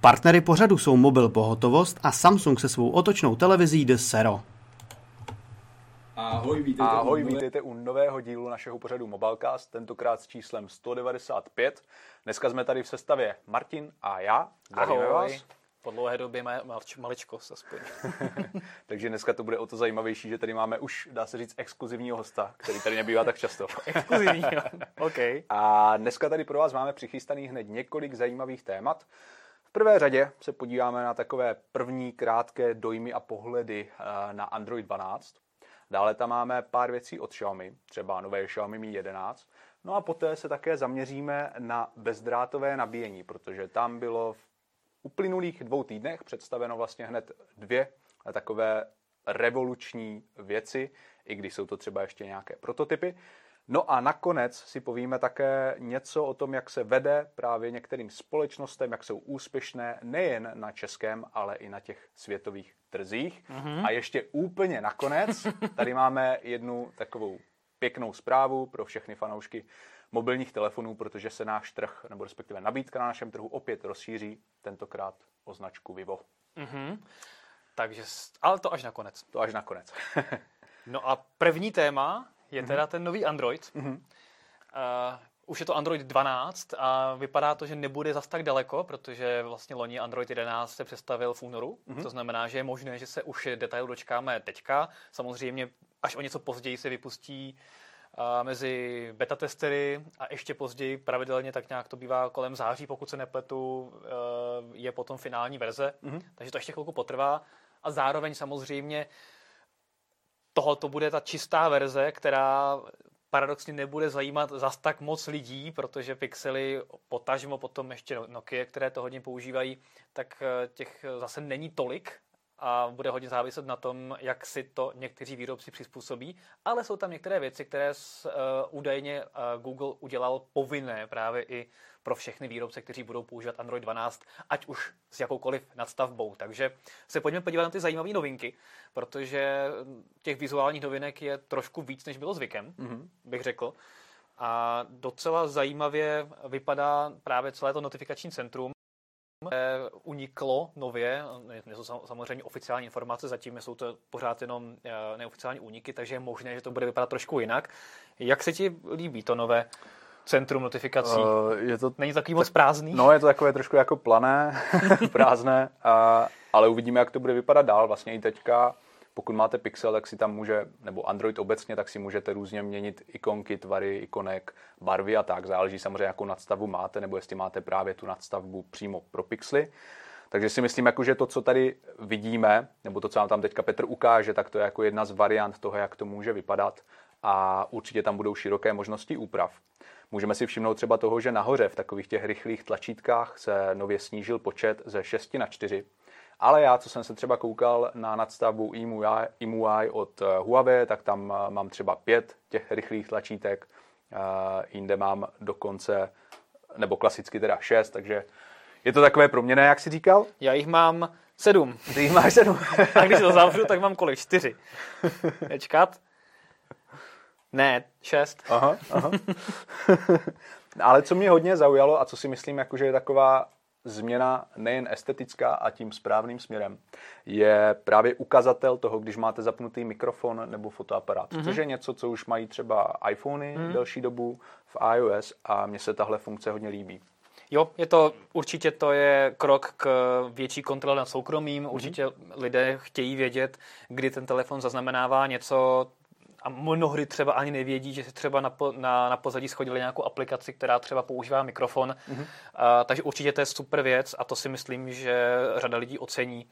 Partnery pořadu jsou Mobil Pohotovost a Samsung se svou otočnou televizí The Sero. Ahoj, vítejte, Ahoj, u vítejte u nového dílu našeho pořadu Mobilecast, tentokrát s číslem 195. Dneska jsme tady v sestavě Martin a já. Zdravíme Ahoj. vás. Po dlouhé době má, má maličkost aspoň. Takže dneska to bude o to zajímavější, že tady máme už, dá se říct, exkluzivního hosta, který tady nebývá tak často. exkluzivního, OK. A dneska tady pro vás máme přichystaný hned několik zajímavých témat. V prvé řadě se podíváme na takové první krátké dojmy a pohledy eh, na Android 12. Dále tam máme pár věcí od Xiaomi, třeba nové Xiaomi Mi 11. No a poté se také zaměříme na bezdrátové nabíjení, protože tam bylo v uplynulých dvou týdnech představeno vlastně hned dvě takové revoluční věci, i když jsou to třeba ještě nějaké prototypy. No a nakonec si povíme také něco o tom, jak se vede právě některým společnostem, jak jsou úspěšné nejen na českém, ale i na těch světových trzích. Mm-hmm. A ještě úplně nakonec tady máme jednu takovou pěknou zprávu pro všechny fanoušky mobilních telefonů, protože se náš trh, nebo respektive nabídka na našem trhu opět rozšíří, tentokrát o značku Vivo. Mm-hmm. Takže, ale to až nakonec. To až nakonec. no a první téma je teda ten nový Android. Mm-hmm. Uh, už je to Android 12 a vypadá to, že nebude zas tak daleko, protože vlastně loni Android 11 se představil v únoru. Mm-hmm. To znamená, že je možné, že se už detailu dočkáme teďka. Samozřejmě až o něco později se vypustí uh, mezi beta testery a ještě později pravidelně tak nějak to bývá kolem září, pokud se nepletu, uh, je potom finální verze. Mm-hmm. Takže to ještě chvilku potrvá. A zároveň samozřejmě uh, tohoto bude ta čistá verze, která paradoxně nebude zajímat zas tak moc lidí, protože Pixely, potažmo potom ještě Nokia, které to hodně používají, tak eh, těch zase není tolik a bude hodně záviset na tom, jak si to někteří výrobci přizpůsobí, ale jsou tam některé věci, které s, uh, údajně uh, Google udělal povinné právě i pro všechny výrobce, kteří budou používat Android 12, ať už s jakoukoliv nadstavbou. Takže se pojďme podívat na ty zajímavé novinky, protože těch vizuálních novinek je trošku víc, než bylo zvykem, mm-hmm. bych řekl. A docela zajímavě vypadá právě celé to notifikační centrum, uniklo nově, jsou samozřejmě oficiální informace, zatím jsou to pořád jenom eh, neoficiální úniky, takže je možné, že to bude vypadat trošku jinak. Jak se ti líbí to nové centrum notifikací? Uh, je to, Není takový moc prázdný? No, je to takové trošku jako plané, prázdné, a, ale uvidíme, jak to bude vypadat dál. Vlastně i teďka pokud máte Pixel, tak si tam může, nebo Android obecně, tak si můžete různě měnit ikonky, tvary, ikonek, barvy a tak. Záleží samozřejmě, jakou nadstavbu máte, nebo jestli máte právě tu nadstavbu přímo pro Pixely. Takže si myslím, jako, že to, co tady vidíme, nebo to, co nám tam teďka Petr ukáže, tak to je jako jedna z variant toho, jak to může vypadat a určitě tam budou široké možnosti úprav. Můžeme si všimnout třeba toho, že nahoře v takových těch rychlých tlačítkách se nově snížil počet ze 6 na 4, ale já, co jsem se třeba koukal na nadstavbu EMUI od eh, Huawei, tak tam eh, mám třeba pět těch rychlých tlačítek, eh, jinde mám dokonce, nebo klasicky teda šest, takže je to takové proměné, jak jsi říkal? Já jich mám sedm. Ty jich máš sedm. A když to zavřu, tak mám kolik? Čtyři. Nečkat? Ne, šest. Aha, aha. Ale co mě hodně zaujalo a co si myslím, jako, že je taková změna nejen estetická a tím správným směrem je právě ukazatel toho, když máte zapnutý mikrofon nebo fotoaparát, mm-hmm. což je něco, co už mají třeba iPhony mm-hmm. delší dobu v iOS a mně se tahle funkce hodně líbí. Jo, je to určitě to je krok k větší kontrole nad soukromím. Mm-hmm. Určitě lidé chtějí vědět, kdy ten telefon zaznamenává něco, a mnohdy třeba ani nevědí, že si třeba na, po, na, na pozadí schodili nějakou aplikaci, která třeba používá mikrofon. Mm-hmm. A, takže určitě to je super věc a to si myslím, že řada lidí ocení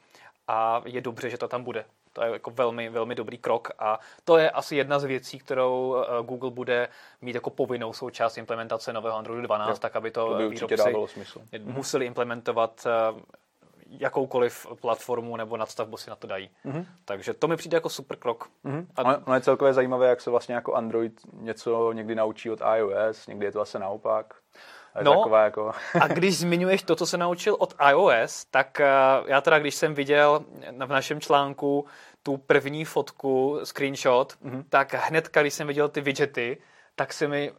a je dobře, že to tam bude. To je jako velmi, velmi dobrý krok a to je asi jedna z věcí, kterou eh, Google bude mít jako povinnou součást implementace nového Androidu 12, jo, tak aby to, to by výrobci smysl. museli implementovat eh, jakoukoliv platformu nebo nadstavbu si na to dají. Mm-hmm. Takže to mi přijde jako super krok. Mm-hmm. A... Ono je celkově zajímavé, jak se vlastně jako Android něco někdy naučí od iOS, někdy je to vlastně naopak. No, jako... a když zmiňuješ to, co se naučil od iOS, tak uh, já teda, když jsem viděl v našem článku tu první fotku, screenshot, mm-hmm. tak hned, když jsem viděl ty widgety, tak se mi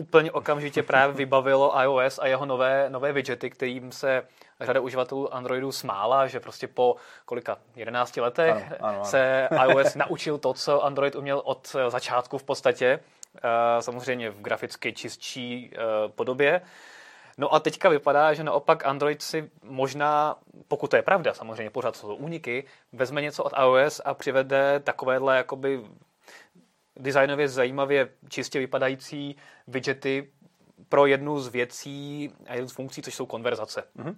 úplně okamžitě právě vybavilo iOS a jeho nové, nové widgety, kterým se řada uživatelů Androidu smála, že prostě po kolika 11 letech ano, ano, ano. se iOS naučil to, co Android uměl od začátku v podstatě, eh, samozřejmě v graficky čistší eh, podobě. No a teďka vypadá, že naopak Android si možná, pokud to je pravda, samozřejmě pořád jsou úniky, vezme něco od iOS a přivede takovéhle jakoby designově zajímavě čistě vypadající widgety pro jednu z věcí a jednu z funkcí, což jsou konverzace. Mm-hmm.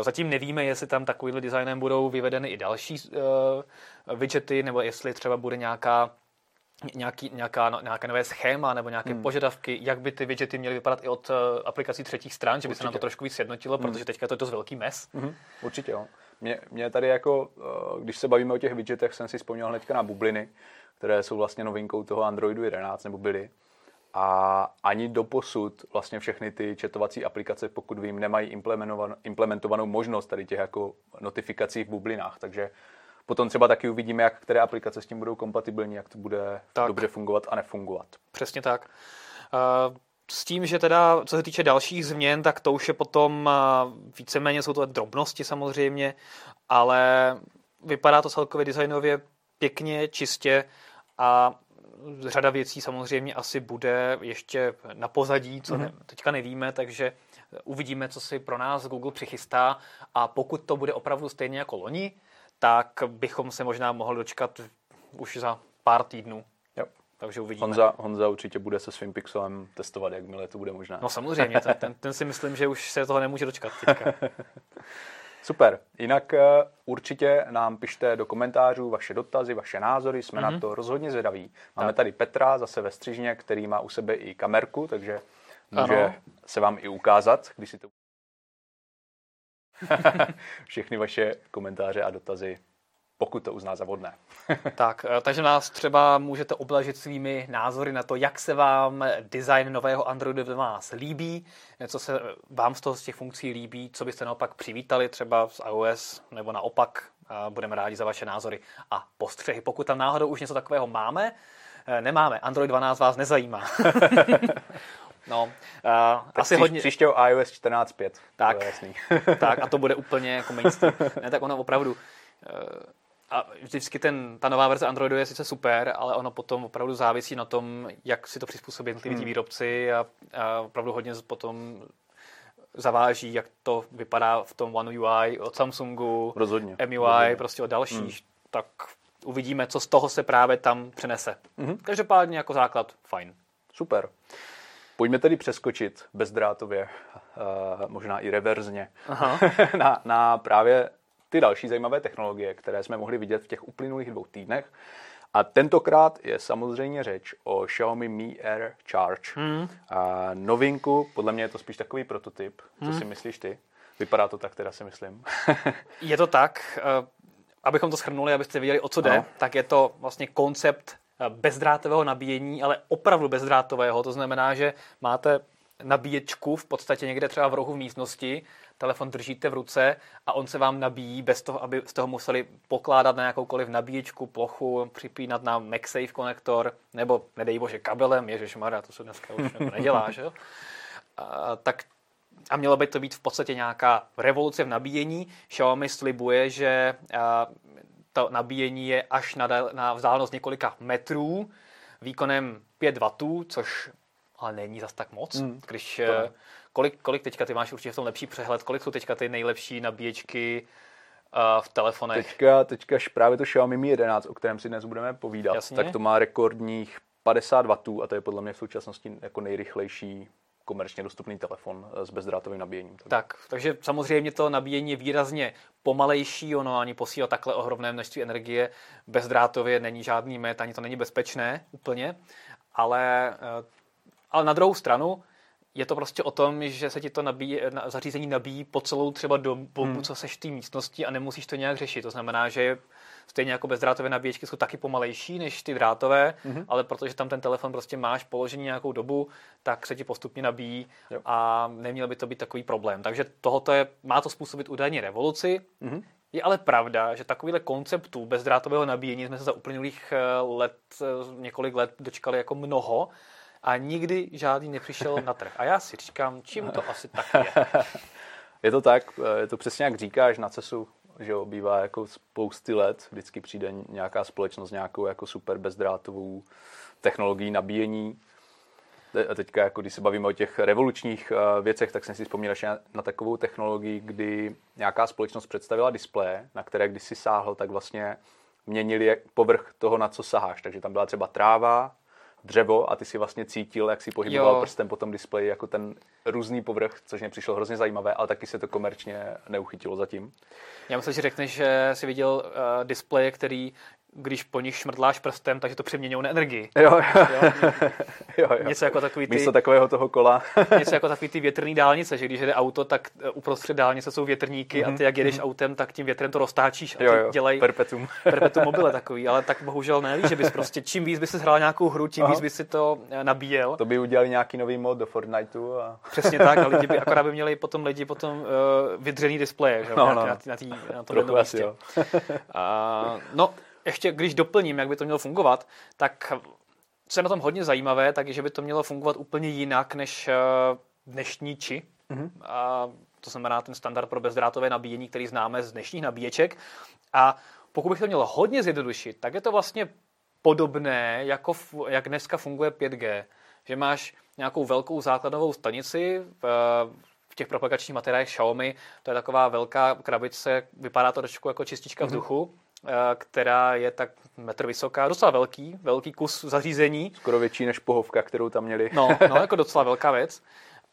Zatím nevíme, jestli tam takovýhle designem budou vyvedeny i další uh, widgety, nebo jestli třeba bude nějaká nějaký, nějaká, nějaké nové schéma nebo nějaké hmm. požadavky, jak by ty widgety měly vypadat i od uh, aplikací třetích stran, že by se nám to trošku víc sjednotilo, hmm. protože teďka to je dost velký mes. Hmm. Určitě jo. Mě, mě tady jako, uh, když se bavíme o těch widgetech, jsem si vzpomněl hnedka na bubliny, které jsou vlastně novinkou toho Androidu 11, nebo byly. A ani do posud vlastně všechny ty četovací aplikace, pokud vím, nemají implementovanou možnost tady těch jako notifikací v bublinách. Takže potom třeba taky uvidíme, jak které aplikace s tím budou kompatibilní, jak to bude tak. dobře fungovat a nefungovat. Přesně tak. Uh... S tím, že teda, co se týče dalších změn, tak to už je potom víceméně, jsou to drobnosti samozřejmě, ale vypadá to celkově designově pěkně, čistě a řada věcí samozřejmě asi bude ještě na pozadí, co ne, teďka nevíme, takže uvidíme, co si pro nás Google přichystá a pokud to bude opravdu stejně jako loni, tak bychom se možná mohli dočkat už za pár týdnů. Jo. Takže uvidíme. Honza, Honza určitě bude se svým Pixelem testovat, jakmile to bude možné. No samozřejmě, ten, ten, ten si myslím, že už se toho nemůže dočkat teďka. Super. Jinak uh, určitě nám pište do komentářů vaše dotazy, vaše názory, jsme mm-hmm. na mhm. to rozhodně zvědaví. Máme tak. tady Petra zase ve střižně, který má u sebe i kamerku, takže může ano. se vám i ukázat, když si to všechny vaše komentáře a dotazy pokud to uzná za vodné. tak, eh, takže nás třeba můžete oblažit svými názory na to, jak se vám design nového Androidu 12 líbí, co se vám z toho z těch funkcí líbí, co byste naopak přivítali třeba z iOS, nebo naopak. Budeme rádi za vaše názory a postřehy. Pokud tam náhodou už něco takového máme, eh, nemáme. Android 12 vás nezajímá. No, uh, asi příš, hodně... Příště iOS 14.5. Tak, tak a to bude úplně jako mainstream. ne, tak ono opravdu uh, a vždycky ten, ta nová verze Androidu je sice super, ale ono potom opravdu závisí na tom, jak si to přizpůsobí jednotliví hmm. výrobci a, a opravdu hodně potom zaváží, jak to vypadá v tom One UI od Samsungu, Rozhodně. MUI, Rozhodně. prostě od dalších, hmm. tak uvidíme, co z toho se právě tam přenese. Hmm. Každopádně jako základ fajn. Super. Pojďme tedy přeskočit bezdrátově, uh, možná i reverzně, Aha. na, na právě ty další zajímavé technologie, které jsme mohli vidět v těch uplynulých dvou týdnech. A tentokrát je samozřejmě řeč o Xiaomi Mi Air Charge. Hmm. A novinku, podle mě je to spíš takový prototyp. Co hmm. si myslíš ty? Vypadá to tak, teda si myslím. je to tak. Eh, abychom to shrnuli, abyste viděli, o co jde, no. tak je to vlastně koncept eh, bezdrátového nabíjení, ale opravdu bezdrátového. To znamená, že máte nabíječku v podstatě někde třeba v rohu v místnosti, telefon držíte v ruce a on se vám nabíjí bez toho, aby z toho museli pokládat na jakoukoliv nabíječku, plochu, připínat na MagSafe konektor, nebo nedej bože kabelem, ježišmarja, to se dneska už jako nedělá, že jo? A, tak a mělo by to být v podstatě nějaká revoluce v nabíjení. Xiaomi slibuje, že to nabíjení je až na, na vzdálenost několika metrů, výkonem 5 W, což ale není zas tak moc. Mm, když, eh, kolik, kolik teďka ty máš určitě v tom lepší přehled, kolik jsou teďka ty nejlepší nabíječky uh, v telefonech? Teďka, teďka právě to Xiaomi Mi 11, o kterém si dnes budeme povídat, Jasně. tak to má rekordních 50 W a to je podle mě v současnosti jako nejrychlejší komerčně dostupný telefon eh, s bezdrátovým nabíjením. Tak. tak, takže samozřejmě to nabíjení je výrazně pomalejší, ono ani posílá takhle ohromné množství energie bezdrátově není žádný met, ani to není bezpečné úplně, ale ale na druhou stranu je to prostě o tom, že se ti to nabíjí, zařízení nabíjí po celou třeba dobu, hmm. co seš v té místnosti a nemusíš to nějak řešit. To znamená, že stejně jako bezdrátové nabíječky jsou taky pomalejší než ty drátové, hmm. ale protože tam ten telefon prostě máš položený nějakou dobu, tak se ti postupně nabíjí jo. a neměl by to být takový problém. Takže tohoto je, má to způsobit údajně revoluci. Hmm. Je ale pravda, že takovýhle konceptů bezdrátového nabíjení jsme se za uplynulých eh, let, eh, několik let dočkali jako mnoho a nikdy žádný nepřišel na trh. A já si říkám, čím to asi tak je. Je to tak, je to přesně jak říkáš, na CESu že jo, bývá jako spousty let, vždycky přijde nějaká společnost nějakou jako super bezdrátovou technologií nabíjení. A teďka, jako když se bavíme o těch revolučních uh, věcech, tak jsem si vzpomněl na, na takovou technologii, kdy nějaká společnost představila displeje, na které když si sáhl, tak vlastně měnili povrch toho, na co saháš. Takže tam byla třeba tráva, dřevo a ty si vlastně cítil, jak si pohyboval jo. prstem po tom displeji jako ten různý povrch, což mě přišlo hrozně zajímavé, ale taky se to komerčně neuchytilo zatím. Já myslím, že řekneš, že jsi viděl uh, displeje, který když po nich šmrdláš prstem, takže to přeměňují na energii. Jo, jo. jo? jo, jo. Něco jako takový ty... Místo takového toho kola. něco jako takový ty větrný dálnice, že když jede auto, tak e, uprostřed dálnice jsou větrníky mm-hmm. a ty jak jedeš mm-hmm. autem, tak tím větrem to roztáčíš a jo, jo. dělají perpetuum. perpetuum mobile takový, ale tak bohužel ne, že bys prostě čím víc by si hrál nějakou hru, tím Aha. víc by si to e, nabíjel. To by udělali nějaký nový mod do Fortniteu. A... Přesně tak, a lidi by, akorát by měli potom lidi potom uh, vydřený displeje, že? No, no. Na, tý, na, tý, na tom asi, jo. a, no, ještě když doplním, jak by to mělo fungovat, tak co je na tom hodně zajímavé, tak je, že by to mělo fungovat úplně jinak než eh, dnešní či. Mm-hmm. A to znamená ten standard pro bezdrátové nabíjení, který známe z dnešních nabíječek. A pokud bych to měl hodně zjednodušit, tak je to vlastně podobné, jako jak dneska funguje 5G. Že máš nějakou velkou základovou stanici v, v těch propagačních materiálech Xiaomi, to je taková velká krabice, vypadá to trošku jako čistička mm-hmm. vzduchu, která je tak metr vysoká, docela velký, velký kus zařízení. Skoro větší než pohovka, kterou tam měli. No, no jako docela velká věc.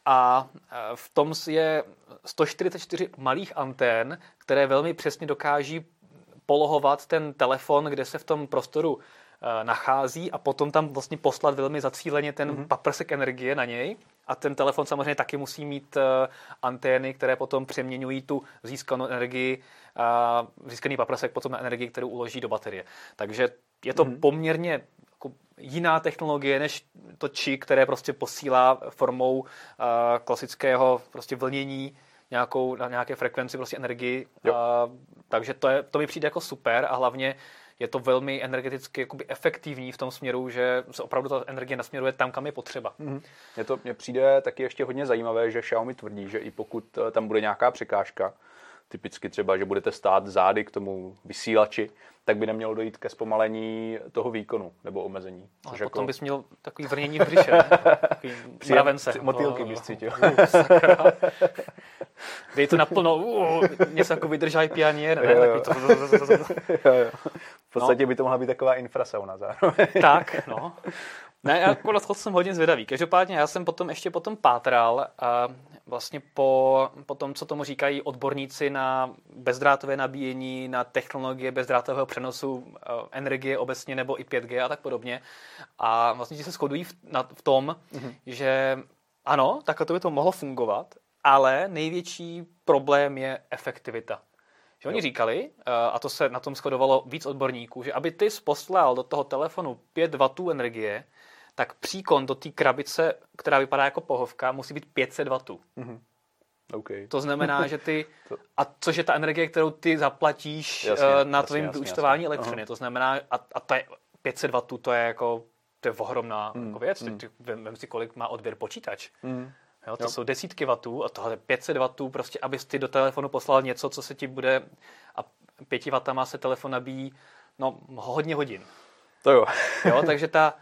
A eh, v tom je 144 malých antén, které velmi přesně dokáží polohovat ten telefon, kde se v tom prostoru eh, nachází a potom tam vlastně poslat velmi zacíleně ten mm-hmm. paprsek energie na něj. A ten telefon samozřejmě taky musí mít antény, které potom přeměňují tu získanou energii a získaný paprsek potom na energii, kterou uloží do baterie. Takže je to mm-hmm. poměrně jako jiná technologie než to či, které prostě posílá formou uh, klasického prostě vlnění nějakou, na nějaké frekvenci prostě energii. Uh, takže to, je, to mi přijde jako super a hlavně je to velmi energeticky jakoby efektivní v tom směru, že se opravdu ta energie nasměruje tam, kam je potřeba. Mm-hmm. Mně to mně přijde taky ještě hodně zajímavé, že Xiaomi tvrdí, že i pokud eh, tam bude nějaká překážka, typicky třeba, že budete stát zády k tomu vysílači, tak by nemělo dojít ke zpomalení toho výkonu nebo omezení. Ale potom jako... bys měl takový vrnění v břiše, mravence. Motýlky bys cítil. Dej to naplno, něco jako vydržaj pianier. Podstatě no. by to mohla být taková infrasauna zároveň. tak, no. Ne, jako na to jsem hodně zvědavý. Každopádně já jsem potom ještě potom pátral a vlastně po, po tom, co tomu říkají odborníci na bezdrátové nabíjení, na technologie bezdrátového přenosu eh, energie obecně nebo i 5G a tak podobně. A vlastně se shodují v, na, v tom, mm-hmm. že ano, takhle to by to mohlo fungovat, ale největší problém je efektivita. Že oni říkali, eh, a to se na tom shodovalo víc odborníků, že aby ty poslal do toho telefonu 5 W energie, tak příkon do té krabice, která vypadá jako pohovka, musí být 500 W. Mm-hmm. Okay. To znamená, že ty, a což je ta energie, kterou ty zaplatíš jasně, uh, na tvém vyučtování elektřiny. Uh-huh. To znamená, a, a to je 500 W, to je jako, to je ohromná mm. jako věc. Mm. Vem, vem si, kolik má odběr počítač. Mm. Jo, to jo. jsou desítky vatů a tohle 500 vatů, prostě abys ty do telefonu poslal něco, co se ti bude a 5 vatama se telefon nabíjí no hodně hodin. To jo. jo takže ta,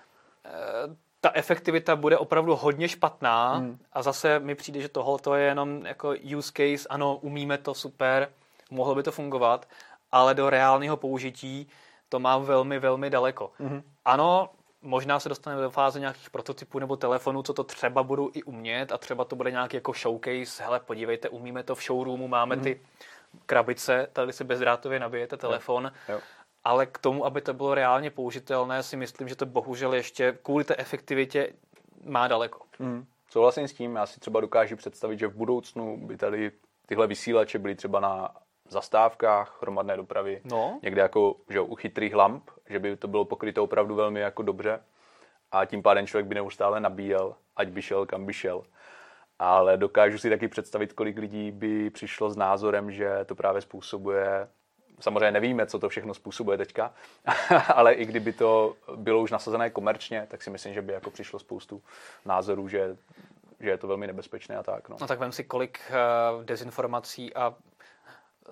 Eh, ta efektivita bude opravdu hodně špatná hmm. a zase mi přijde, že tohle je jenom jako use case, ano, umíme to super, mohlo by to fungovat, ale do reálného použití to má velmi, velmi daleko. Hmm. Ano, možná se dostaneme do fáze nějakých prototypů nebo telefonů, co to třeba budou i umět a třeba to bude nějaký jako showcase, hele, podívejte, umíme to v showroomu, máme hmm. ty krabice, tady si bezdrátově nabijete telefon jo. Jo ale k tomu, aby to bylo reálně použitelné, si myslím, že to bohužel ještě kvůli té efektivitě má daleko. Mm. Souhlasím s tím, já si třeba dokážu představit, že v budoucnu by tady tyhle vysílače byly třeba na zastávkách hromadné dopravy, no. někde jako že u chytrých lamp, že by to bylo pokryto opravdu velmi jako dobře a tím pádem člověk by neustále nabíjel, ať by šel, kam by šel. Ale dokážu si taky představit, kolik lidí by přišlo s názorem, že to právě způsobuje samozřejmě nevíme, co to všechno způsobuje teďka, ale i kdyby to bylo už nasazené komerčně, tak si myslím, že by jako přišlo spoustu názorů, že že je to velmi nebezpečné a tak. No, no tak vem si, kolik uh, dezinformací a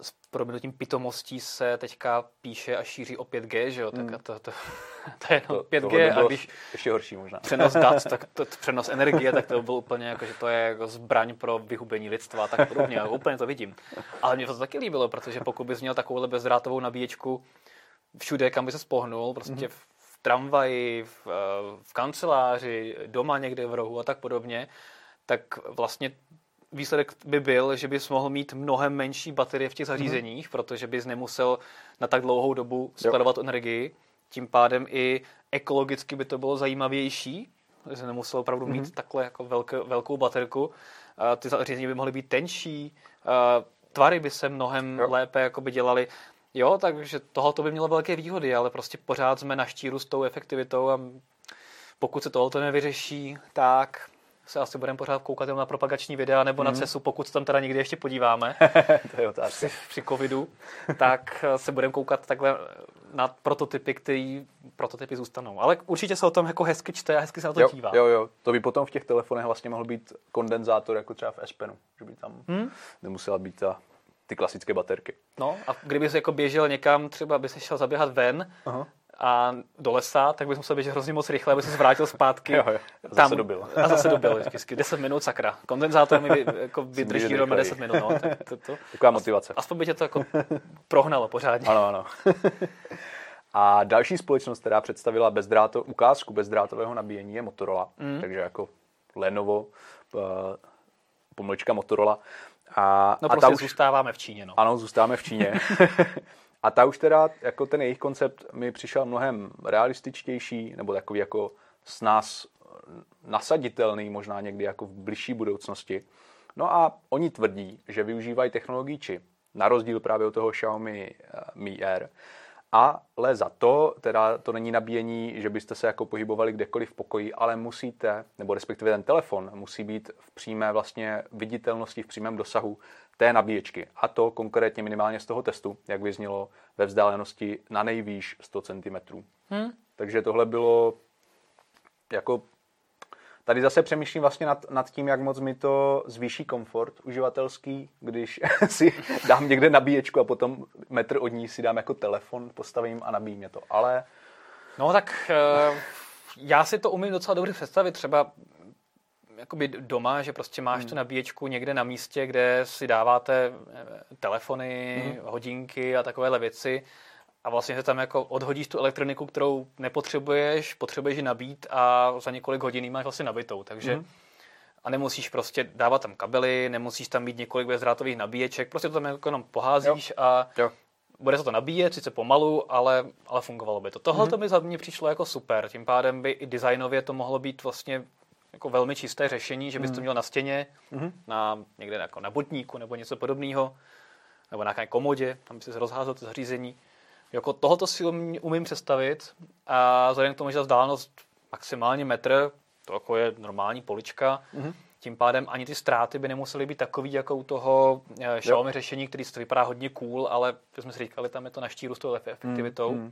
s proměnutím pitomostí se teďka píše a šíří o 5G, že jo? Tak mm. to, to, to, je no, 5G a když ještě horší možná. přenos dat, tak to, přenos energie, tak to bylo úplně jako, že to je jako zbraň pro vyhubení lidstva a tak podobně. A úplně to vidím. Ale mě to taky líbilo, protože pokud bys měl takovouhle bezdrátovou nabíječku všude, kam by se spohnul, prostě mm. v, v tramvaji, v, eh, v kanceláři, doma někde v rohu a tak podobně, tak vlastně výsledek by byl, že bys mohl mít mnohem menší baterie v těch mhm. zařízeních, mm-hmm. protože bys nemusel na tak dlouhou dobu skladovat jo. energii. Tím pádem i ekologicky by to bylo zajímavější, že nemusel opravdu mít mm-hmm. takhle jako velké, velkou baterku. ty zařízení by mohly být tenčí, tvary by se mnohem jo. lépe jakoby dělaly. Jo, takže tohoto by mělo velké výhody, ale prostě pořád jsme na štíru s tou efektivitou a pokud se tohoto nevyřeší, tak se asi budeme pořád koukat na propagační videa nebo mm. na mhm. CESu, pokud se tam teda někdy ještě podíváme. to je otázka. Při, při covidu, tak se budeme koukat takhle na prototypy, které prototypy zůstanou. Ale určitě se o tom jako hezky čte a hezky se na to jo, dívá. Jo, jo. To by potom v těch telefonech vlastně mohl být kondenzátor, jako třeba v S Penu, že by tam hmm? nemusela být ta, ty klasické baterky. No a kdyby se jako běžel někam, třeba by se šel zaběhat ven, Aha a do lesa, tak bys musel běžet hrozně moc rychle, aby se zvrátil zpátky. jo, jo. A zase tam, dobil. A zase dobil, vždycky 10 minut, sakra. Kondenzátor mi vy, jako vydrží rovně 10 minut. No. Tak to, to, Taková motivace. Aspoň by tě to jako prohnalo pořádně. Ano, ano. A další společnost, která představila bezdráto, ukázku bezdrátového nabíjení, je Motorola. Mm. Takže jako Lenovo, uh, pomlčka Motorola. A, no a prostě už, zůstáváme v Číně. No. Ano, zůstáváme v Číně. A ta už teda, jako ten jejich koncept mi přišel mnohem realističtější, nebo takový jako s nás nasaditelný možná někdy jako v bližší budoucnosti. No a oni tvrdí, že využívají technologii čip, na rozdíl právě od toho Xiaomi eh, Mi Air, ale za to, teda to není nabíjení, že byste se jako pohybovali kdekoliv v pokoji, ale musíte, nebo respektive ten telefon musí být v přímé vlastně viditelnosti, v přímém dosahu té nabíječky. A to konkrétně minimálně z toho testu, jak vyznělo ve vzdálenosti na nejvýš 100 cm. Hmm. Takže tohle bylo jako Tady zase přemýšlím vlastně nad, nad tím, jak moc mi to zvýší komfort uživatelský, když si dám někde nabíječku a potom metr od ní si dám jako telefon, postavím a nabíjí mě to. Ale... No tak uh, já si to umím docela dobře představit. Třeba jakoby doma, že prostě máš hmm. tu nabíječku někde na místě, kde si dáváte eh, telefony, hmm. hodinky a takovéhle věci a vlastně se tam jako odhodíš tu elektroniku, kterou nepotřebuješ, potřebuješ ji nabít a za několik hodin máš vlastně nabitou, takže hmm. a nemusíš prostě dávat tam kabely, nemusíš tam mít několik bezdrátových nabíječek, prostě to tam jako jenom poházíš jo. a jo. bude se to nabíjet, sice pomalu, ale, ale fungovalo by to. Tohle to mm-hmm. mi za mě přišlo jako super, tím pádem by i designově to mohlo být vlastně jako velmi čisté řešení, že bys to hmm. měl na stěně, mm-hmm. na, někde jako na botníku nebo něco podobného, nebo na nějaké komodě, tam by si rozházel to zařízení. Jako tohoto si umím představit a vzhledem k tomu, že ta vzdálenost maximálně metr, to jako je normální polička, mm-hmm. tím pádem ani ty ztráty by nemusely být takový jako u toho eh, Xiaomi řešení, který to vypadá hodně cool, ale jsme si říkali, tam je to na štíru s tou efektivitou. Mm-hmm.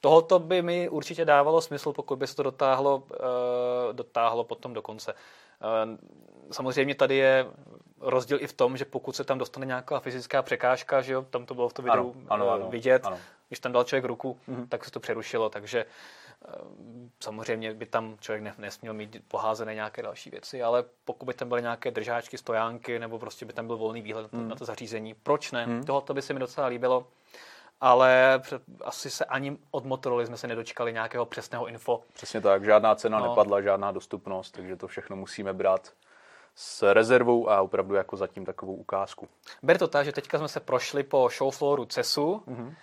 Tohoto by mi určitě dávalo smysl, pokud by se to dotáhlo, uh, dotáhlo potom do konce. Uh, samozřejmě tady je rozdíl i v tom, že pokud se tam dostane nějaká fyzická překážka, že jo, tam to bylo v tom videu ano, ano, ano, vidět, ano. když tam dal člověk ruku, mm-hmm. tak se to přerušilo, takže samozřejmě by tam člověk nesměl mít poházené nějaké další věci, ale pokud by tam byly nějaké držáčky, stojánky, nebo prostě by tam byl volný výhled mm. na to zařízení, proč ne? Mm. Tohle by se mi docela líbilo ale asi se ani od Motorola jsme se nedočkali nějakého přesného info. Přesně tak, žádná cena no. nepadla, žádná dostupnost, takže to všechno musíme brát s rezervou a opravdu jako zatím takovou ukázku. Ber to tak, že teďka jsme se prošli po showflooru CESu, mm-hmm.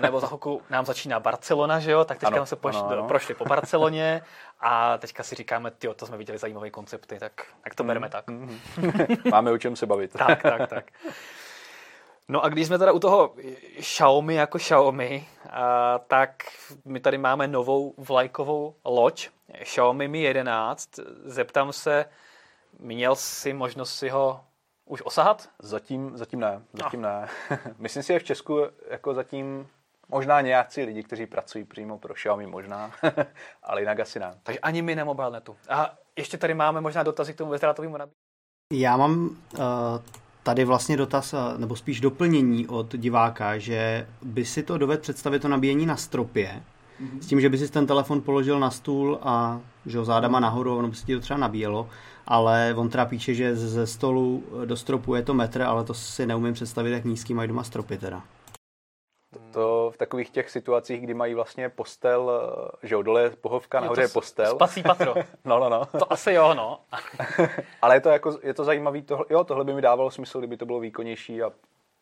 nebo za chvilku nám začíná Barcelona, že jo, tak teďka ano, jsme pošli, ano, ano. prošli po Barceloně a teďka si říkáme, ty, to jsme viděli zajímavé koncepty, tak, tak to mm, bereme tak. Mm-hmm. Máme o čem se bavit. tak, tak, tak. No a když jsme teda u toho Xiaomi jako Xiaomi, a, tak my tady máme novou vlajkovou loď Xiaomi Mi 11. Zeptám se, měl jsi možnost si ho už osahat? Zatím, zatím ne, zatím no. ne. Myslím si, že v Česku jako zatím možná nějací lidi, kteří pracují přímo pro Xiaomi, možná, ale jinak asi ne. Takže ani my na mobilnetu. A ještě tady máme možná dotazy k tomu bezdrátovému nabíjení. Já mám uh, tady vlastně dotaz, nebo spíš doplnění od diváka, že by si to dovedl představit to nabíjení na stropě, mm-hmm. s tím, že by si ten telefon položil na stůl a že ho zádama nahoru, ono by si to třeba nabíjelo, ale on teda píše, že ze stolu do stropu je to metr, ale to si neumím představit, jak nízký mají doma stropy teda. To v takových těch situacích, kdy mají vlastně postel, eh, že jo, dole je pohovka, nahoře je postel. Spací patro. no, no, no. To asi jo, no. Ale je to, jako, je to zajímavý, tohle, jo, tohle by mi dávalo smysl, kdyby to bylo výkonnější a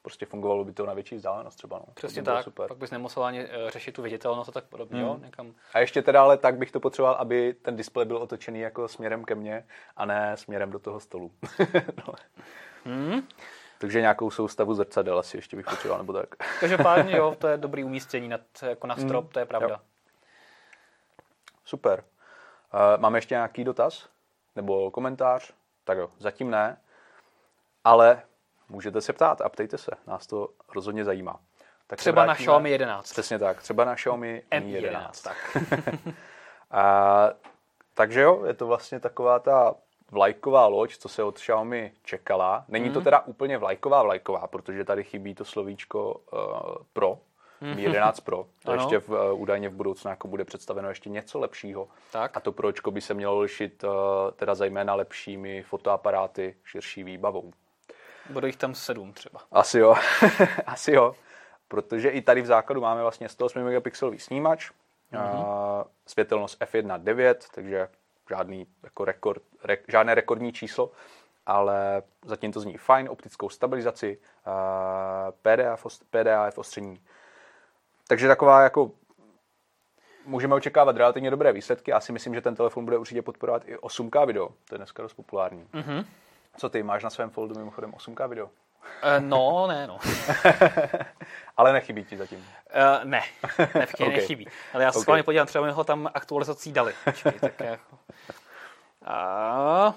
prostě fungovalo by to na větší vzdálenost třeba. No. Přesně tak, super. pak bys nemusel ani eh, řešit tu viditelnost a tak podobně. Hmm. Jo? Někam... A ještě teda ale tak bych to potřeboval, aby ten displej byl otočený jako směrem ke mně a ne směrem do toho stolu. no. hmm. Takže nějakou soustavu zrcadel asi ještě bych potřeboval, nebo tak. Každopádně jo, to je dobrý umístění nad, jako na strop, mm, to je pravda. Jo. Super. Uh, máme ještě nějaký dotaz? Nebo komentář? Tak jo, zatím ne. Ale můžete se ptát a ptejte se, nás to rozhodně zajímá. Tak třeba na Xiaomi 11. Přesně tak, třeba na Xiaomi Mi 11. 11 tak. a, takže jo, je to vlastně taková ta vlajková loď, co se od Xiaomi čekala. Není mm. to mhm. teda úplně vlajková vlajková, protože tady chybí to slovíčko uh, Pro, mm. 11 Pro. To ano. ještě v, uh, údajně v budoucnu jako bude představeno ještě něco lepšího. Tak. A to Pročko by se mělo lišit uh, teda zejména lepšími fotoaparáty, širší výbavou. Bude jich tam sedm třeba. Asi jo, asi jo. Protože i tady v základu máme vlastně 108 megapixelový snímač, mm-hmm. uh, světelnost f1.9, takže žádný jako rekord, re, žádné rekordní číslo, ale zatím to zní fajn, optickou stabilizaci, PDA, PDA v ostření. Takže taková jako můžeme očekávat relativně dobré výsledky. Já si myslím, že ten telefon bude určitě podporovat i 8K video. To je dneska dost populární. Mm-hmm. Co ty, máš na svém foldu mimochodem 8K video? Uh, no, ne, no. Ale nechybí ti zatím? Uh, ne, ne, okay. nechybí. Ale já se okay. podívám, třeba mi ho tam aktualizací dali. Počkej, tak jako... A...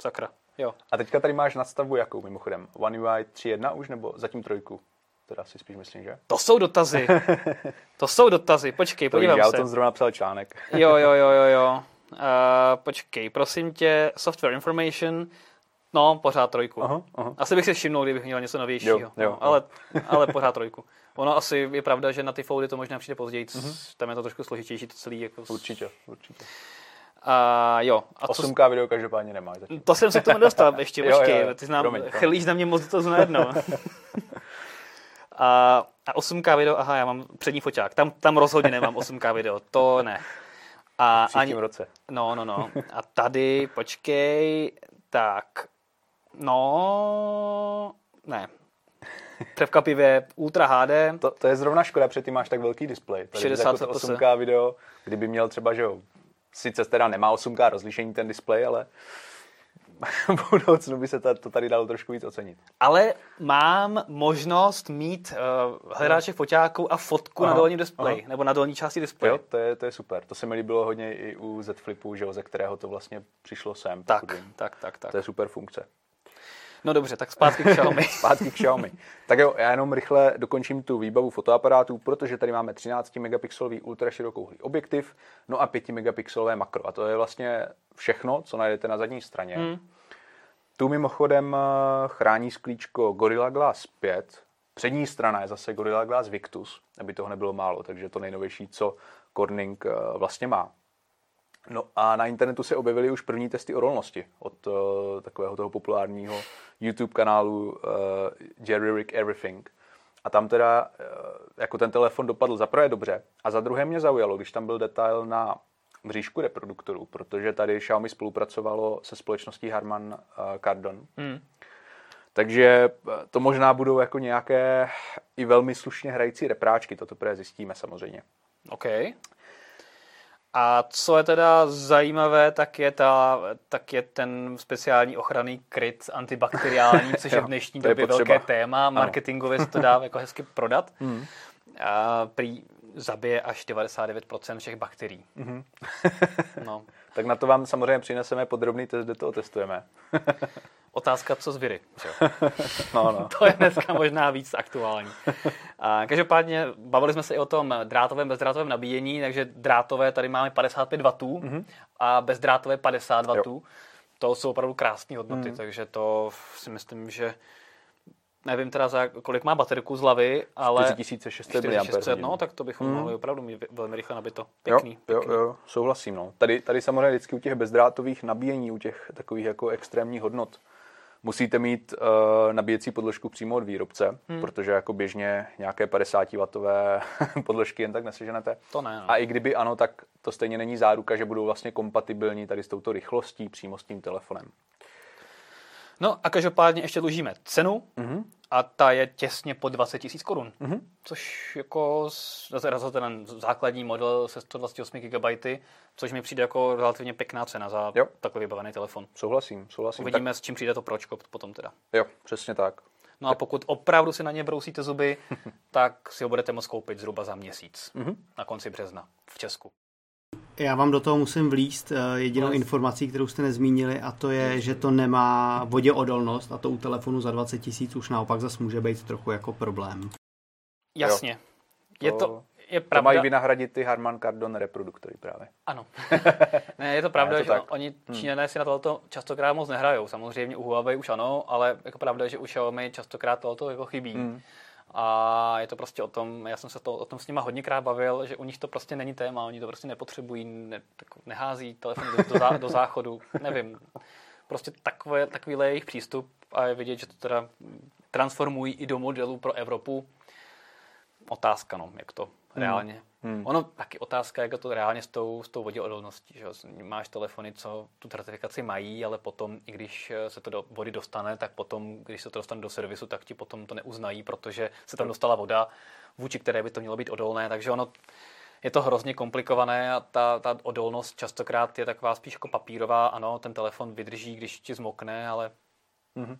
Sakra, jo. A teďka tady máš nadstavbu jakou mimochodem? One UI 3.1 už nebo zatím trojku? Teda si spíš myslím, že? To jsou dotazy. To jsou dotazy. Počkej, podívám se. Já o tom zrovna psal článek. Jo, jo, jo, jo, jo. Uh, počkej, prosím tě, software information, No, pořád trojku. Aha, aha. Asi bych si všimnul, kdybych měl něco novějšího. Jo, jo, no, ale, ale pořád trojku. Ono asi je pravda, že na ty foldy to možná přijde později. Uh-huh. Tam je to trošku složitější, to celý. Jako... Určitě, určitě. A jo. A 8K co... video každopádně nemáš zatím. To jsem se k tomu dostal, ještě počkej. jo, jo, Ty znám, promiň, chlíš na mě moc to najednou. a, a 8K video, aha, já mám přední foťák. Tam, tam rozhodně nemám 8K video, to ne. A v ani, roce. No, no, no. A tady, počkej, tak, no, ne. Překvapivě Ultra HD. To, to je zrovna škoda, protože ty máš tak velký displej. Tady 60 jako 8K video, kdyby měl třeba, že jo, sice teda nemá 8K rozlišení ten displej, ale v budoucnu by se to tady dalo trošku víc ocenit. Ale mám možnost mít uh, hledáče foťáků a fotku aha, na dolním displeji, nebo na dolní části displeje. Jo, to je, to je super. To se mi líbilo hodně i u Z Flipu, že jo, ze kterého to vlastně přišlo sem. Tak, tak, tak, tak. To je super funkce. No dobře, tak zpátky k Xiaomi. zpátky k Xiaomi. Tak jo, já jenom rychle dokončím tu výbavu fotoaparátů, protože tady máme 13 megapixelový ultra širokouhlý objektiv, no a 5 megapixelové makro. A to je vlastně všechno, co najdete na zadní straně. Hmm. Tu mimochodem eh, chrání sklíčko Gorilla Glass 5. Přední strana je zase Gorilla Glass Victus, aby toho nebylo málo, takže to nejnovější, co Corning eh, vlastně má. No a na internetu se objevily už první testy odolnosti od uh, takového toho populárního YouTube kanálu uh, Jerry Rick Everything. A tam teda uh, jako ten telefon dopadl za prvé dobře a za druhé mě zaujalo, když tam byl detail na mřížku reproduktorů, protože tady Xiaomi spolupracovalo se společností Harman uh, Kardon. Hmm. Takže to možná budou jako nějaké i velmi slušně hrající repráčky, to teprve zjistíme samozřejmě. OK. A co je teda zajímavé, tak je, ta, tak je ten speciální ochranný kryt antibakteriální, což je v dnešní době velké téma. Marketingově se to dá jako hezky prodat. Hmm. A prý zabije až 99% všech bakterií. Mm-hmm. no. tak na to vám samozřejmě přineseme podrobný test, kde to otestujeme. Otázka, co z viry. no, no. to je dneska možná víc aktuální. A, každopádně bavili jsme se i o tom drátovém, bezdrátovém nabíjení, takže drátové tady máme 55 W mm-hmm. a bezdrátové 50 W. Jo. To jsou opravdu krásné hodnoty, mm-hmm. takže to si myslím, že nevím teda za kolik má baterku z hlavy, ale 4600 mAh. No, tak to bychom mm. mohli opravdu mít velmi rychle nabito. Pěkný, jo, pěkný. jo, jo, souhlasím. No. Tady, tady samozřejmě vždycky u těch bezdrátových nabíjení, u těch takových jako extrémních hodnot, musíte mít uh, nabíjecí podložku přímo od výrobce, hmm. protože jako běžně nějaké 50W podložky jen tak neseženete. To ne. No. A i kdyby ano, tak to stejně není záruka, že budou vlastně kompatibilní tady s touto rychlostí přímo s tím telefonem. No a každopádně ještě dlužíme cenu mm-hmm. a ta je těsně po 20 tisíc korun. Mm-hmm. Což jako za ten základní model se 128 GB, což mi přijde jako relativně pěkná cena za jo. takový vybavený telefon. Souhlasím, souhlasím. Uvidíme, tak... s čím přijde to pročko potom teda. Jo, přesně tak. No a pokud opravdu si na ně brousíte zuby, tak si ho budete moct koupit zhruba za měsíc. Mm-hmm. Na konci března v Česku. Já vám do toho musím vlíst eh, jedinou informací, kterou jste nezmínili, a to je, že to nemá voděodolnost a to u telefonu za 20 tisíc už naopak zase může být trochu jako problém. Jasně. Jo. Je to, je pravda. To mají vynahradit ty Harman Kardon reproduktory právě. Ano. ne, je to pravda, je to že tak. oni hmm. Číňané hmm. si na tohoto častokrát moc nehrajou. Samozřejmě u Huawei už ano, ale jako pravda, že u Xiaomi častokrát tohoto jako chybí. Hmm. A je to prostě o tom, já jsem se to, o tom s nima hodněkrát bavil, že u nich to prostě není téma, oni to prostě nepotřebují, ne, tak nehází telefon do, do, zá, do záchodu, nevím. Prostě takové, takovýhle je jejich přístup a je vidět, že to teda transformují i do modelu pro Evropu. Otázka, no, jak to Hmm. reálně. Hmm. Ono taky otázka, jak to reálně s tou, s tou voděodolností. Že? Máš telefony, co tu certifikaci mají, ale potom, i když se to do vody dostane, tak potom, když se to dostane do servisu, tak ti potom to neuznají, protože se tam dostala voda, vůči které by to mělo být odolné. Takže ono je to hrozně komplikované a ta, ta odolnost častokrát je taková spíš jako papírová. Ano, ten telefon vydrží, když ti zmokne, ale mm-hmm.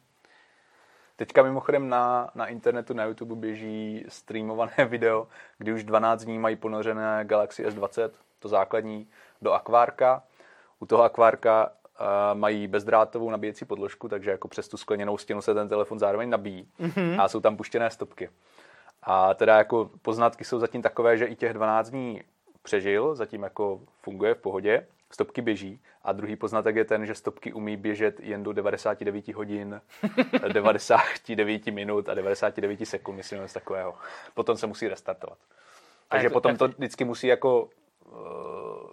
Teďka mimochodem na, na internetu, na YouTube běží streamované video, kdy už 12 dní mají ponořené Galaxy S20, to základní, do akvárka. U toho akvárka uh, mají bezdrátovou nabíjecí podložku, takže jako přes tu skleněnou stěnu se ten telefon zároveň nabíjí. Mm-hmm. A jsou tam puštěné stopky. A teda jako poznatky jsou zatím takové, že i těch 12 dní přežil, zatím jako funguje v pohodě stopky běží. A druhý poznatek je ten, že stopky umí běžet jen do 99 hodin, 99 minut a 99 sekund, myslím, něco takového. Potom se musí restartovat. Takže potom to vždycky musí jako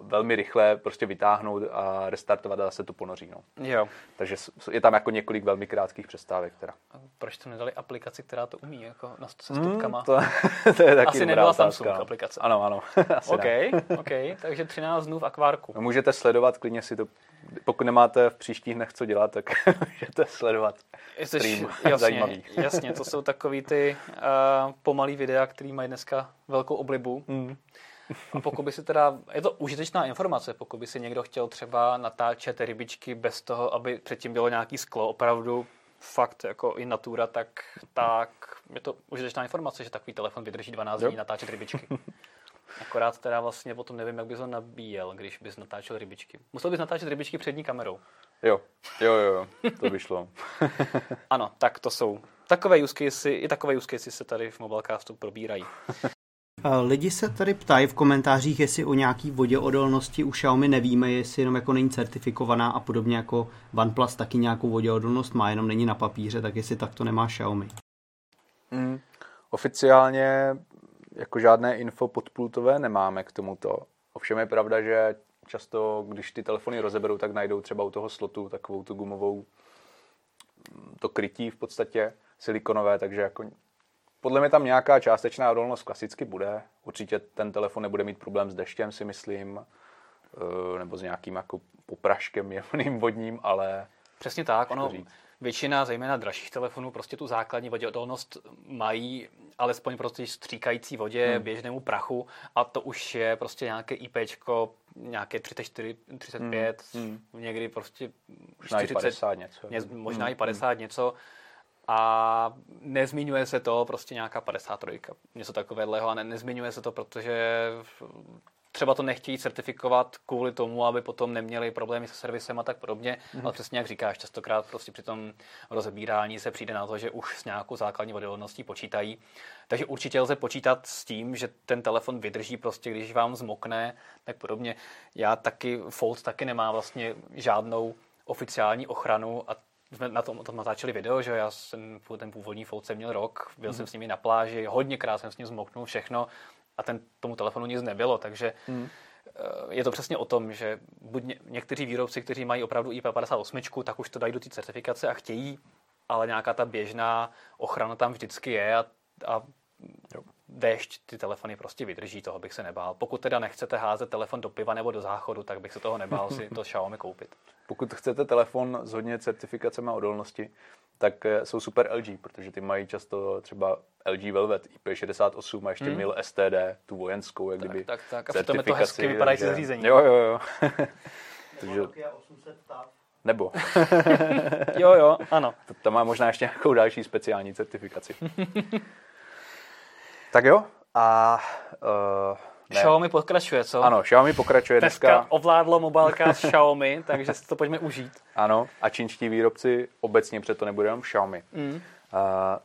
velmi rychle prostě vytáhnout a restartovat a se to ponoří. No. Jo. Takže je tam jako několik velmi krátkých přestávek. Teda. A proč to nedali aplikaci, která to umí, jako na se stupkama? Hmm, to, to, je taky Asi nebyla Samsung no. aplikace. Ano, ano. OK, OK, takže 13 dnů v akvárku. No, můžete sledovat, klidně si to, pokud nemáte v příštích dnech co dělat, tak můžete sledovat Jsi, stream jasně, zajímavý. Jasně, to jsou takový ty uh, pomalý videa, který mají dneska velkou oblibu. Mm. A pokud by si teda, je to užitečná informace, pokud by si někdo chtěl třeba natáčet rybičky bez toho, aby předtím bylo nějaký sklo, opravdu fakt jako i natura, tak, tak je to užitečná informace, že takový telefon vydrží 12 dní natáčet rybičky. Akorát teda vlastně potom nevím, jak bys ho nabíjel, když bys natáčel rybičky. Musel bys natáčet rybičky přední kamerou. Jo, jo, jo, to by šlo. ano, tak to jsou takové use cases, i takové use cases se tady v Mobilecastu probírají. Lidi se tady ptají v komentářích, jestli o nějaký voděodolnosti u Xiaomi nevíme, jestli jenom jako není certifikovaná a podobně jako OnePlus taky nějakou voděodolnost má, jenom není na papíře, tak jestli tak to nemá Xiaomi. Mm, oficiálně jako žádné info podpultové nemáme k tomuto. Ovšem je pravda, že často, když ty telefony rozeberou, tak najdou třeba u toho slotu takovou tu gumovou to krytí v podstatě silikonové, takže jako podle mě tam nějaká částečná odolnost klasicky bude. Určitě ten telefon nebude mít problém s deštěm, si myslím, eh, nebo s nějakým jako popraškem jemným vodním, ale... Přesně tak, ono, většina, zejména dražších telefonů, prostě tu základní voděodolnost mají alespoň prostě stříkající vodě, hmm. běžnému prachu a to už je prostě nějaké IPčko, nějaké 34, 35, hmm. někdy prostě možná 40, i 50 něco. Možná hmm. i 50 hmm. něco a nezmiňuje se to prostě nějaká 53, něco takového a ne, nezmiňuje se to, protože třeba to nechtějí certifikovat kvůli tomu, aby potom neměli problémy se servisem a tak podobně, mm-hmm. ale přesně jak říkáš, častokrát prostě při tom rozebírání se přijde na to, že už s nějakou základní vodovodností počítají. Takže určitě lze počítat s tím, že ten telefon vydrží prostě, když vám zmokne, tak podobně. Já taky, Fold taky nemá vlastně žádnou oficiální ochranu a jsme na tom, tom natáčeli video, že já jsem ten původní Fold jsem měl rok, byl mm. jsem s nimi na pláži, hodněkrát jsem s ním zmoknul všechno a ten, tomu telefonu nic nebylo, takže mm. je to přesně o tom, že buď ně, někteří výrobci, kteří mají opravdu IP58, tak už to dají do té certifikace a chtějí, ale nějaká ta běžná ochrana tam vždycky je a, a jo déšť ty telefony prostě vydrží, toho bych se nebál. Pokud teda nechcete házet telefon do piva nebo do záchodu, tak bych se toho nebál si to Xiaomi koupit. Pokud chcete telefon s hodně certifikacemi a odolnosti, tak eh, jsou super LG, protože ty mají často třeba LG Velvet IP68 a ještě hmm. mil STD, tu vojenskou, jak kdyby Tak, tak, tak. A přitom je to hezky vypadající zařízení. Jo, jo, jo. takže... Nebo. jo, jo, ano. To má možná ještě nějakou další speciální certifikaci. Tak jo. A uh, ne. Xiaomi pokračuje, co? Ano, Xiaomi pokračuje dneska. Dneska ovládlo mobilka s Xiaomi, takže si to pojďme užít. Ano, a čínští výrobci obecně, před to nebude jenom Xiaomi. Mm. Uh,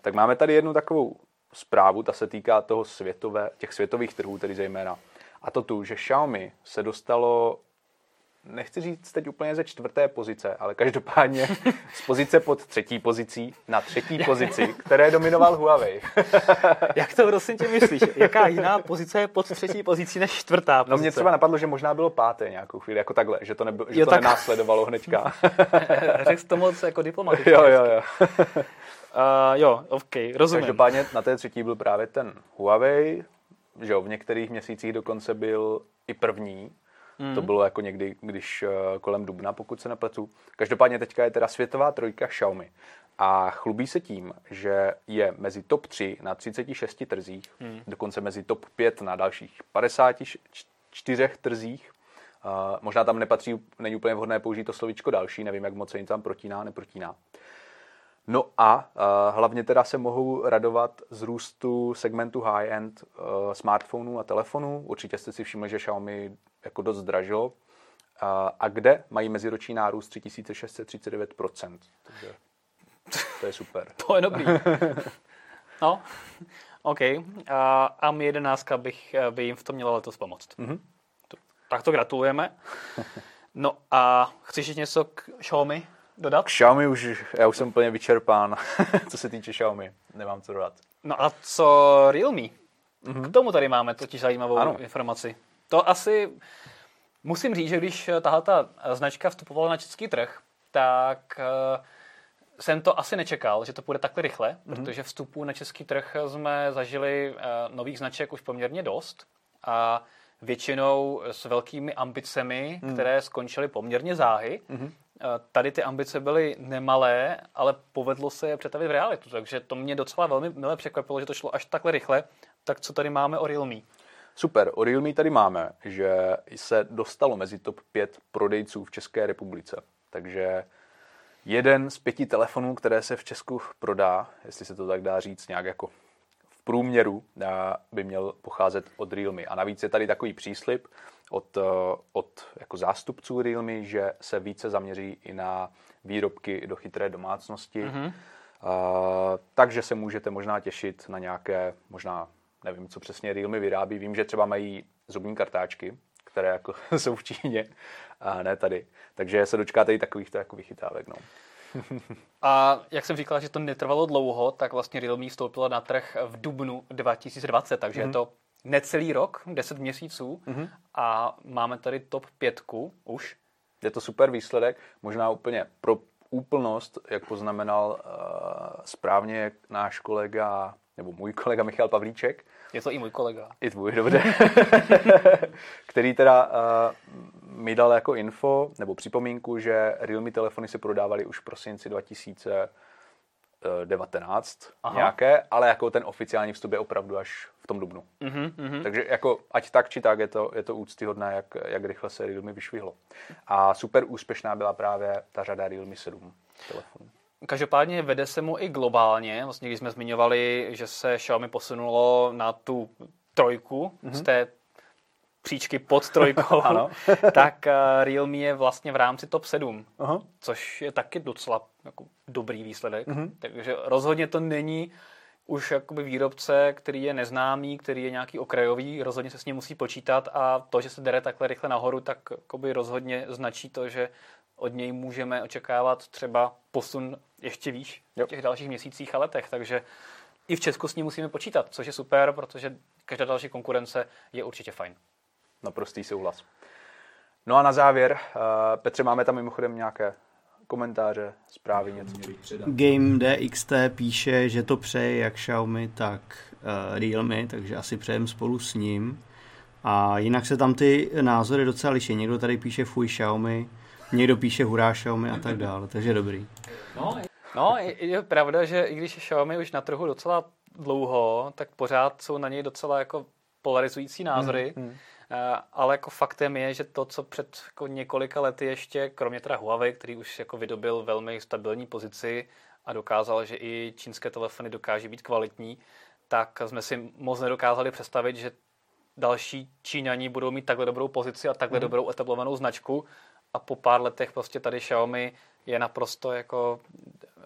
tak máme tady jednu takovou zprávu, ta se týká toho světové, těch světových trhů, tedy zejména. A to tu, že Xiaomi se dostalo nechci říct teď úplně ze čtvrté pozice, ale každopádně z pozice pod třetí pozicí na třetí pozici, které dominoval Huawei. Jak to prosím tě myslíš? Jaká jiná pozice je pod třetí pozicí než čtvrtá pozice? No mě třeba napadlo, že možná bylo páté nějakou chvíli, jako takhle, že to, nebylo, že jo, to tak... nenásledovalo hnedka. Řekl to moc jako diplomaticky. Jo, jo, jo. Uh, jo, ok, rozumím. Každopádně na té třetí byl právě ten Huawei, že jo, v některých měsících dokonce byl i první, Mm. To bylo jako někdy, když uh, kolem dubna, pokud se nepletu. Každopádně teďka je teda světová trojka Xiaomi. A chlubí se tím, že je mezi top 3 na 36 trzích, mm. dokonce mezi top 5 na dalších 54 trzích. Uh, možná tam nepatří, není úplně vhodné použít to slovičko další, nevím, jak moc se jim tam protíná, neprotíná. No a uh, hlavně teda se mohou radovat z růstu segmentu high-end uh, smartphonů a telefonů. Určitě jste si všimli, že Xiaomi jako dost zdražilo. Uh, a kde mají meziroční nárůst 3639%. Takže to je super. to je dobrý. No, OK. A, a mi jedenáctka bych, eh, by jim v tom měla letos pomoct. Mm-hmm. Tak to gratulujeme. No a chceš ještě něco k Xiaomi? Dodat? K Xiaomi už, já už jsem úplně vyčerpán, co se týče Xiaomi. Nemám co dodat. No a co Realme? Mm-hmm. K tomu tady máme totiž zajímavou ano. informaci. To asi, musím říct, že když tahle ta značka vstupovala na český trh, tak uh, jsem to asi nečekal, že to bude takhle rychle, mm-hmm. protože vstupu na český trh jsme zažili uh, nových značek už poměrně dost a většinou s velkými ambicemi, mm. které skončily poměrně záhy. Mm-hmm. Tady ty ambice byly nemalé, ale povedlo se je přetavit v realitu, takže to mě docela velmi milé překvapilo, že to šlo až takhle rychle. Tak co tady máme o Realme? Super, o Realme tady máme, že se dostalo mezi top 5 prodejců v České republice. Takže jeden z pěti telefonů, které se v Česku prodá, jestli se to tak dá říct, nějak jako průměru eh, by měl pocházet od Realme. A navíc je tady takový příslip od, eh, od jako zástupců Realme, že se více zaměří i na výrobky do chytré domácnosti. Mm-hmm. Uh, takže se můžete možná těšit na nějaké, možná nevím, co přesně Realme vyrábí. Vím, že třeba mají zubní kartáčky, které jako jsou v Číně a ne tady. Takže se dočkáte i takovýchto jako vychytávek. No. A jak jsem říkal, že to netrvalo dlouho, tak vlastně Realme vstoupilo na trh v dubnu 2020, takže mm-hmm. je mhm. to necelý rok, 10 měsíců mm-hmm. a máme tady top pětku už. Je to super výsledek, možná úplně pro úplnost, jak poznamenal uh, správně náš kolega, nebo můj kolega Michal Pavlíček. Je to i můj kolega. I tvůj, dobře. který teda uh, mi dal jako info, nebo připomínku, že Realme telefony se prodávaly už v prosinci 2019 Aha. nějaké, ale jako ten oficiální vstup je opravdu až v tom dubnu. Mm-hmm, mm-hmm. Takže jako ať tak či tak je to, je to úctyhodné, jak, jak rychle se Realme vyšvihlo. A super úspěšná byla právě ta řada Realme 7 telefonů. Každopádně vede se mu i globálně. Vlastně když jsme zmiňovali, že se Xiaomi posunulo na tu trojku mm-hmm. z té příčky pod trojkou, tak uh, Realme je vlastně v rámci top 7, Aha. což je taky docela jako, dobrý výsledek. Uh-huh. Takže rozhodně to není už jakoby výrobce, který je neznámý, který je nějaký okrajový, rozhodně se s ním musí počítat a to, že se dere takhle rychle nahoru, tak jakoby rozhodně značí to, že od něj můžeme očekávat třeba posun ještě výš v těch dalších měsících a letech. Takže i v Česku s ním musíme počítat, což je super, protože každá další konkurence je určitě fajn. Naprostý souhlas. No a na závěr, uh, Petře, máme tam mimochodem nějaké komentáře, zprávy, něco. Game DXT píše, že to přeje jak Xiaomi, tak uh, Realme, takže asi přejem spolu s ním. A jinak se tam ty názory docela liší. Někdo tady píše fuj Xiaomi, někdo píše hurá Xiaomi a tak dále, takže dobrý. No, no je, je pravda, že i když je Xiaomi už na trhu docela dlouho, tak pořád jsou na něj docela jako polarizující názory. Hmm, hmm. Eh, ale jako faktem je, že to, co před jako několika lety ještě, kromě teda Huawei, který už jako vydobil velmi stabilní pozici a dokázal, že i čínské telefony dokáží být kvalitní, tak jsme si moc nedokázali představit, že další Číňaní budou mít takhle dobrou pozici a takhle mm. dobrou etablovanou značku a po pár letech prostě tady Xiaomi je naprosto jako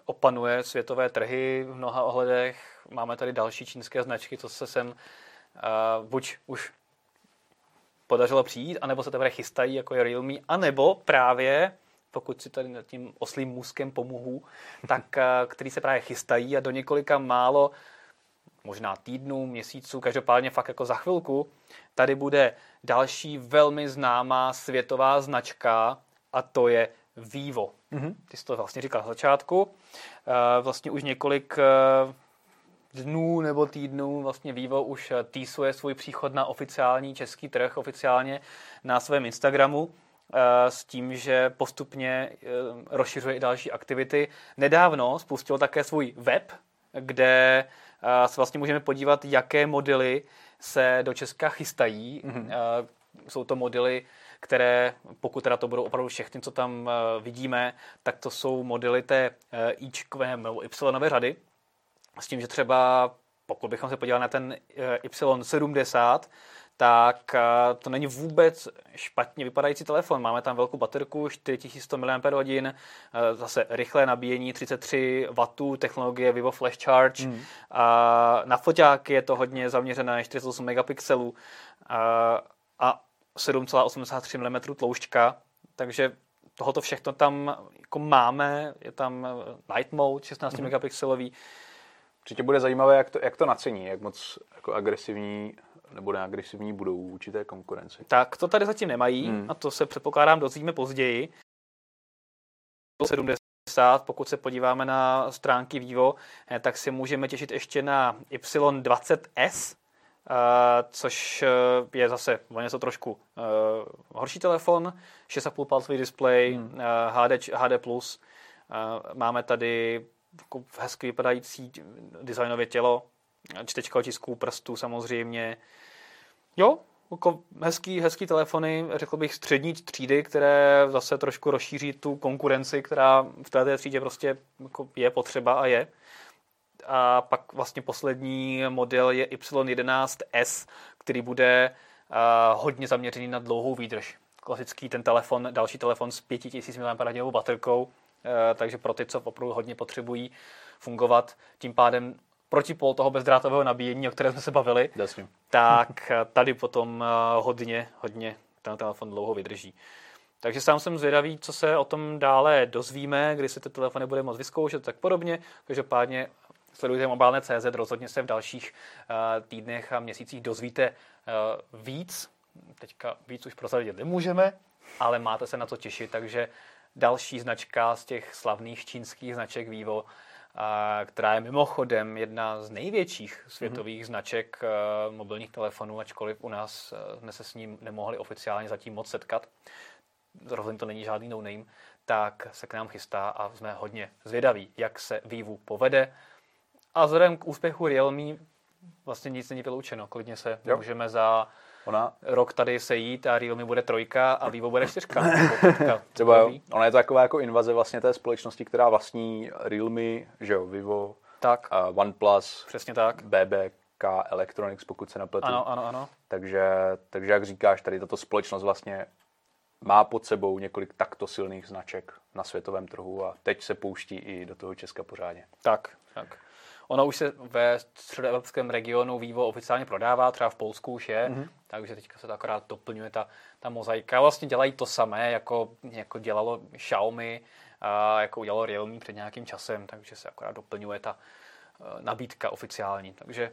opanuje světové trhy v mnoha ohledech. Máme tady další čínské značky, co se sem uh, buď už podařilo přijít, anebo se teprve chystají, jako je Realme, anebo právě pokud si tady nad tím oslým můzkem pomohu, tak eh, který se právě chystají a do několika málo, možná týdnů, měsíců, každopádně fakt jako za chvilku, tady bude další velmi známá světová značka a to je Vivo. Mm-hmm. Ty jsi to vlastně říkal na začátku. Eh, vlastně už několik eh, dnů nebo týdnů vlastně Vivo už eh, týsuje svůj příchod na oficiální český trh, oficiálně na svém Instagramu eh, s tím, že postupně eh, rozšiřuje i další aktivity. Nedávno spustil také svůj web, kde se vlastně můžeme podívat, jaké modely se do Česka chystají. Mm-hmm. Jsou to modely, které, pokud teda to budou opravdu všechny, co tam vidíme, tak to jsou modely té ičkové nebo Y řady, s tím, že třeba pokud bychom se podívali na ten eh, Y70, tak eh, to není vůbec špatně vypadající telefon. Máme tam velkou baterku, 4100 mAh, zase rychlé nabíjení, 33 W, technologie Vivo Flash Charge. Mm. A na foťáky je to hodně zaměřené, 48 megapixelů a 7,83 mm tloušťka, takže tohoto všechno tam jako máme, je tam eh, night mode 16 mm. megapixelový, Určitě bude zajímavé, jak to, jak to nacení, jak moc jako agresivní nebo neagresivní budou vůči té konkurenci. Tak to tady zatím nemají hmm. a to se předpokládám dozvíme později. 70, pokud se podíváme na stránky Vivo, eh, tak si můžeme těšit ještě na Y20S, eh, což eh, je zase o něco trošku horší telefon, 6,5 palcový display, hmm. HD, HD+. Máme tady jako hezky vypadající designově tělo, čtečka otisků prstů samozřejmě. Jo, jako hezký, hezký telefony, řekl bych střední třídy, které zase trošku rozšíří tu konkurenci, která v této třídě prostě jako je potřeba a je. A pak vlastně poslední model je Y11S, který bude uh, hodně zaměřený na dlouhou výdrž. Klasický ten telefon, další telefon s 5000 mAh baterkou, Eh, takže pro ty, co opravdu hodně potřebují fungovat, tím pádem protipol toho bezdrátového nabíjení, o kterém jsme se bavili, Jasně. tak eh, tady potom eh, hodně, hodně ten telefon dlouho vydrží. Takže sám jsem zvědavý, co se o tom dále dozvíme, kdy se ty telefony bude moct vyzkoušet, tak podobně. Každopádně sledujte mobilné.cz, rozhodně se v dalších týdnech a měsících dozvíte víc. Teďka víc už prozradit nemůžeme, ale máte se na co těšit, takže další značka z těch slavných čínských značek Vivo, která je mimochodem jedna z největších světových mm-hmm. značek e, mobilních telefonů, ačkoliv u nás e, jsme se s ním nemohli oficiálně zatím moc setkat. Rozhodně to není žádný no-name, tak se k nám chystá a jsme hodně zvědaví, jak se Vivu povede. A vzhledem k úspěchu Realme vlastně nic není vyloučeno. Klidně se jo. můžeme za Ona... rok tady sejít a Realme bude trojka a Vivo bude čtyřka. Třeba jo. Ona je to taková jako invaze vlastně té společnosti, která vlastní Realme, že jo, Vivo, tak. Uh, OnePlus, Přesně tak. BB, SK Electronics, pokud se nepletu. Ano, ano, ano. Takže, takže jak říkáš, tady tato společnost vlastně má pod sebou několik takto silných značek na světovém trhu a teď se pouští i do toho Česka pořádně. Tak, tak. Ono už se ve středoevropském regionu Vivo oficiálně prodává, třeba v Polsku už je, mm-hmm. takže teďka se to akorát doplňuje ta, ta mozaika. Vlastně dělají to samé, jako, jako dělalo Xiaomi, a jako udělalo Realme před nějakým časem, takže se akorát doplňuje ta uh, nabídka oficiální. Takže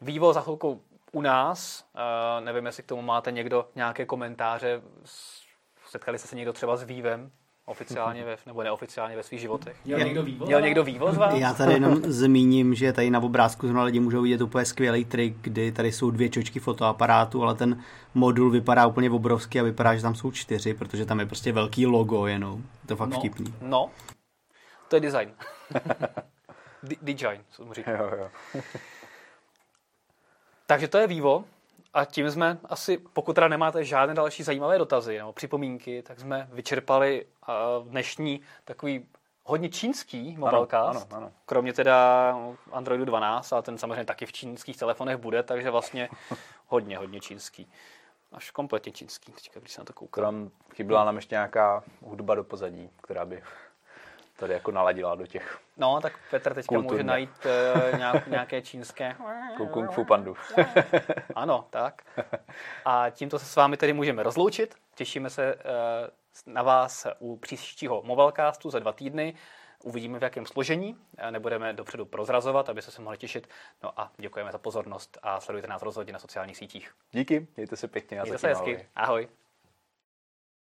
Vivo za chvilku u nás, uh, nevím, jestli k tomu máte někdo nějaké komentáře, setkali jste se někdo třeba s Vivem, oficiálně ve, nebo neoficiálně ve svých životech. Měl někdo vývoz? Měl někdo vývoz vás? Já tady jenom zmíním, že tady na obrázku zrovna lidi můžou vidět úplně skvělý trik, kdy tady jsou dvě čočky fotoaparátu, ale ten modul vypadá úplně obrovský a vypadá, že tam jsou čtyři, protože tam je prostě velký logo jenom. To je fakt no, vtipný. No, to je design. design, co mu říká. Jo, jo. Takže to je Vivo. A tím jsme asi, pokud teda nemáte žádné další zajímavé dotazy nebo připomínky, tak jsme vyčerpali uh, dnešní takový hodně čínský mobilecast. Ano, ano, ano. Kromě teda Androidu 12, ale ten samozřejmě taky v čínských telefonech bude, takže vlastně hodně, hodně čínský. Až kompletně čínský, teďka, když se na to koukám. Tam chyběla nám ještě nějaká hudba do pozadí, která by tady jako naladila do těch No, tak Petr teďka Kulturně. může najít uh, nějak, nějaké čínské... kung fu pandu. Ano, tak. A tímto se s vámi tedy můžeme rozloučit. Těšíme se uh, na vás u příštího Mobilecastu za dva týdny. Uvidíme v jakém složení, nebudeme dopředu prozrazovat, aby se mohli těšit. No a děkujeme za pozornost a sledujte nás rozhodně na sociálních sítích. Díky, mějte se pěkně a Mějte se hezky. ahoj. Ahoj.